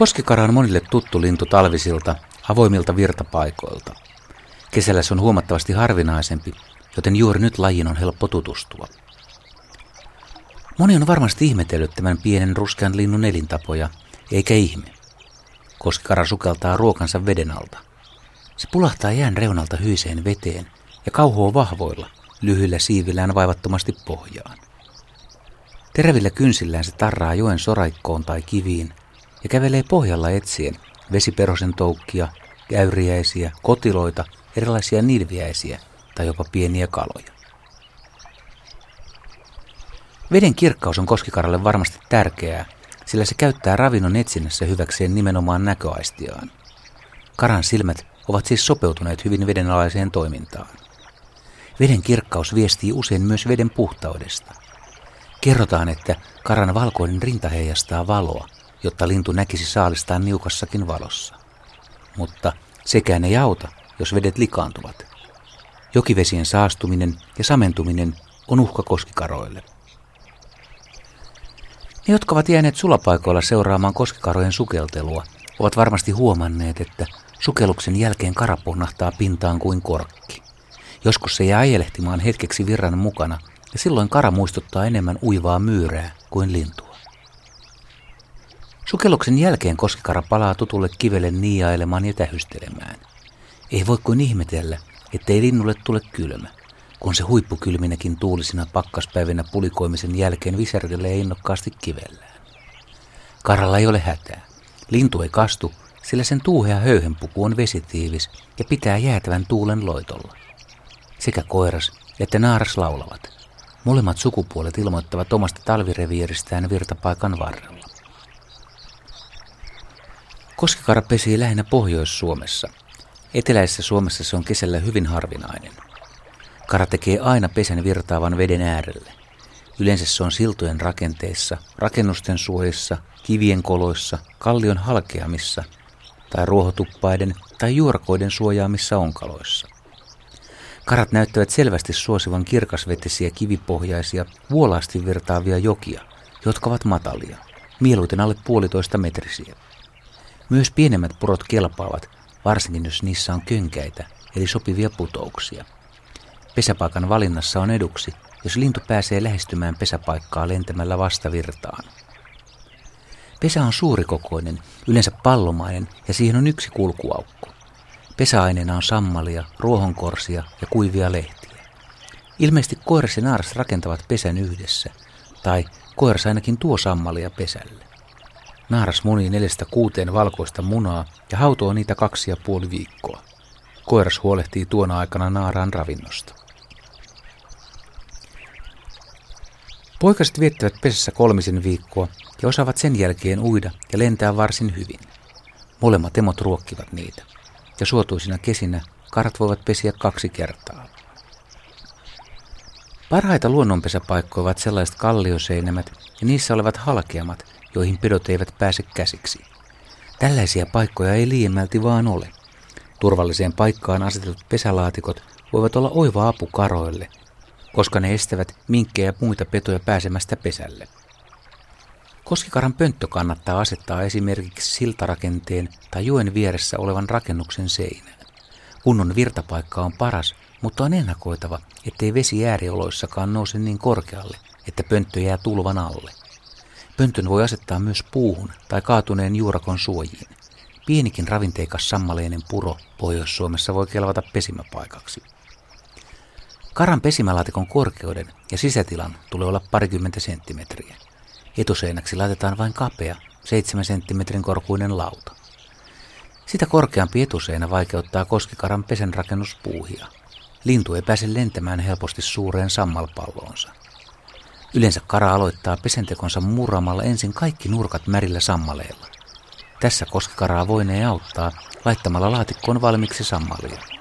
Koskikara on monille tuttu lintu talvisilta, avoimilta virtapaikoilta. Kesällä se on huomattavasti harvinaisempi, joten juuri nyt lajin on helppo tutustua. Moni on varmasti ihmetellyt tämän pienen ruskean linnun elintapoja, eikä ihme. Koskikara sukeltaa ruokansa veden alta. Se pulahtaa jään reunalta hyiseen veteen ja kauhoo vahvoilla, lyhyillä siivillään vaivattomasti pohjaan. Terävillä kynsillään se tarraa joen soraikkoon tai kiviin ja kävelee pohjalla etsien vesiperosen toukkia, käyriäisiä, kotiloita, erilaisia nilviäisiä tai jopa pieniä kaloja. Veden kirkkaus on koskikaralle varmasti tärkeää, sillä se käyttää ravinnon etsinnässä hyväkseen nimenomaan näköaistiaan. Karan silmät ovat siis sopeutuneet hyvin vedenalaiseen toimintaan. Veden kirkkaus viestii usein myös veden puhtaudesta. Kerrotaan, että karan valkoinen rinta heijastaa valoa, jotta lintu näkisi saalistaan niukassakin valossa. Mutta sekään ei auta, jos vedet likaantuvat. Jokivesien saastuminen ja samentuminen on uhka koskikaroille. Ne, jotka ovat jääneet sulapaikoilla seuraamaan koskikarojen sukeltelua, ovat varmasti huomanneet, että sukelluksen jälkeen kara punnahtaa pintaan kuin korkki. Joskus se jää ajelehtimaan hetkeksi virran mukana, ja silloin kara muistuttaa enemmän uivaa myyrää kuin lintua. Sukelluksen jälkeen koskikara palaa tutulle kivelle niiailemaan ja tähystelemään. Ei voi kuin ihmetellä, ettei linnulle tule kylmä kun se huippukylminäkin tuulisina pakkaspäivinä pulikoimisen jälkeen visertelee innokkaasti kivellään. Karalla ei ole hätää. Lintu ei kastu, sillä sen tuuhea höyhenpuku on vesitiivis ja pitää jäätävän tuulen loitolla. Sekä koiras että naaras laulavat. Molemmat sukupuolet ilmoittavat omasta talvireviiristään virtapaikan varrella. Koskikara pesii lähinnä Pohjois-Suomessa. Eteläisessä Suomessa se on kesällä hyvin harvinainen – Kara tekee aina pesän virtaavan veden äärelle. Yleensä se on siltojen rakenteissa, rakennusten suojissa, kivien koloissa, kallion halkeamissa tai ruohotuppaiden tai juurakoiden suojaamissa onkaloissa. Karat näyttävät selvästi suosivan kirkasvetisiä kivipohjaisia, vuolaasti virtaavia jokia, jotka ovat matalia, mieluiten alle puolitoista metrisiä. Myös pienemmät purot kelpaavat, varsinkin jos niissä on könkäitä, eli sopivia putouksia. Pesäpaikan valinnassa on eduksi, jos lintu pääsee lähestymään pesäpaikkaa lentämällä vastavirtaan. Pesä on suurikokoinen, yleensä pallomainen ja siihen on yksi kulkuaukko. Pesäaineena on sammalia, ruohonkorsia ja kuivia lehtiä. Ilmeisesti koiras ja naaras rakentavat pesän yhdessä, tai koiras ainakin tuo sammalia pesälle. Naaras munii neljästä kuuteen valkoista munaa ja hautoo niitä kaksi ja puoli viikkoa. Koiras huolehtii tuona aikana naaraan ravinnosta. Poikaset viettävät pesässä kolmisen viikkoa ja osaavat sen jälkeen uida ja lentää varsin hyvin. Molemmat emot ruokkivat niitä. Ja suotuisina kesinä karat voivat pesiä kaksi kertaa. Parhaita luonnonpesäpaikkoja ovat sellaiset kallioseinämät ja niissä olevat halkeamat, joihin pedot eivät pääse käsiksi. Tällaisia paikkoja ei liiemmälti vaan ole. Turvalliseen paikkaan asetetut pesälaatikot voivat olla oiva apu karoille, koska ne estävät minkkejä ja muita petoja pääsemästä pesälle. Koskikaran pönttö kannattaa asettaa esimerkiksi siltarakenteen tai joen vieressä olevan rakennuksen seinään. Kunnon virtapaikka on paras, mutta on ennakoitava, ettei vesi äärioloissakaan nouse niin korkealle, että pönttö jää tulvan alle. Pöntön voi asettaa myös puuhun tai kaatuneen juurakon suojiin. Pienikin ravinteikas sammaleinen puro Pohjois-Suomessa voi kelvata pesimäpaikaksi. Karan pesimälaatikon korkeuden ja sisätilan tulee olla parikymmentä senttimetriä. Etuseinäksi laitetaan vain kapea, 7 senttimetrin korkuinen lauta. Sitä korkeampi etuseinä vaikeuttaa koskikaran pesenrakennuspuuhia. Lintu ei pääse lentämään helposti suureen sammalpalloonsa. Yleensä kara aloittaa pesentekonsa murramalla ensin kaikki nurkat märillä sammaleilla. Tässä koskikaraa voinee auttaa laittamalla laatikkoon valmiiksi sammalia.